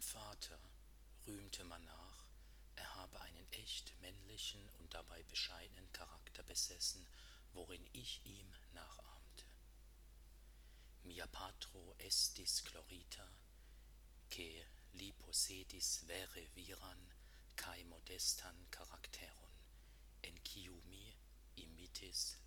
seinem Vater rühmte man nach, er habe einen echt männlichen und dabei bescheidenen Charakter besessen, worin ich ihm nachahmte. Mia patro estis Chlorita, que liposedis vere viran kai modestan charakteron, en kiu imitis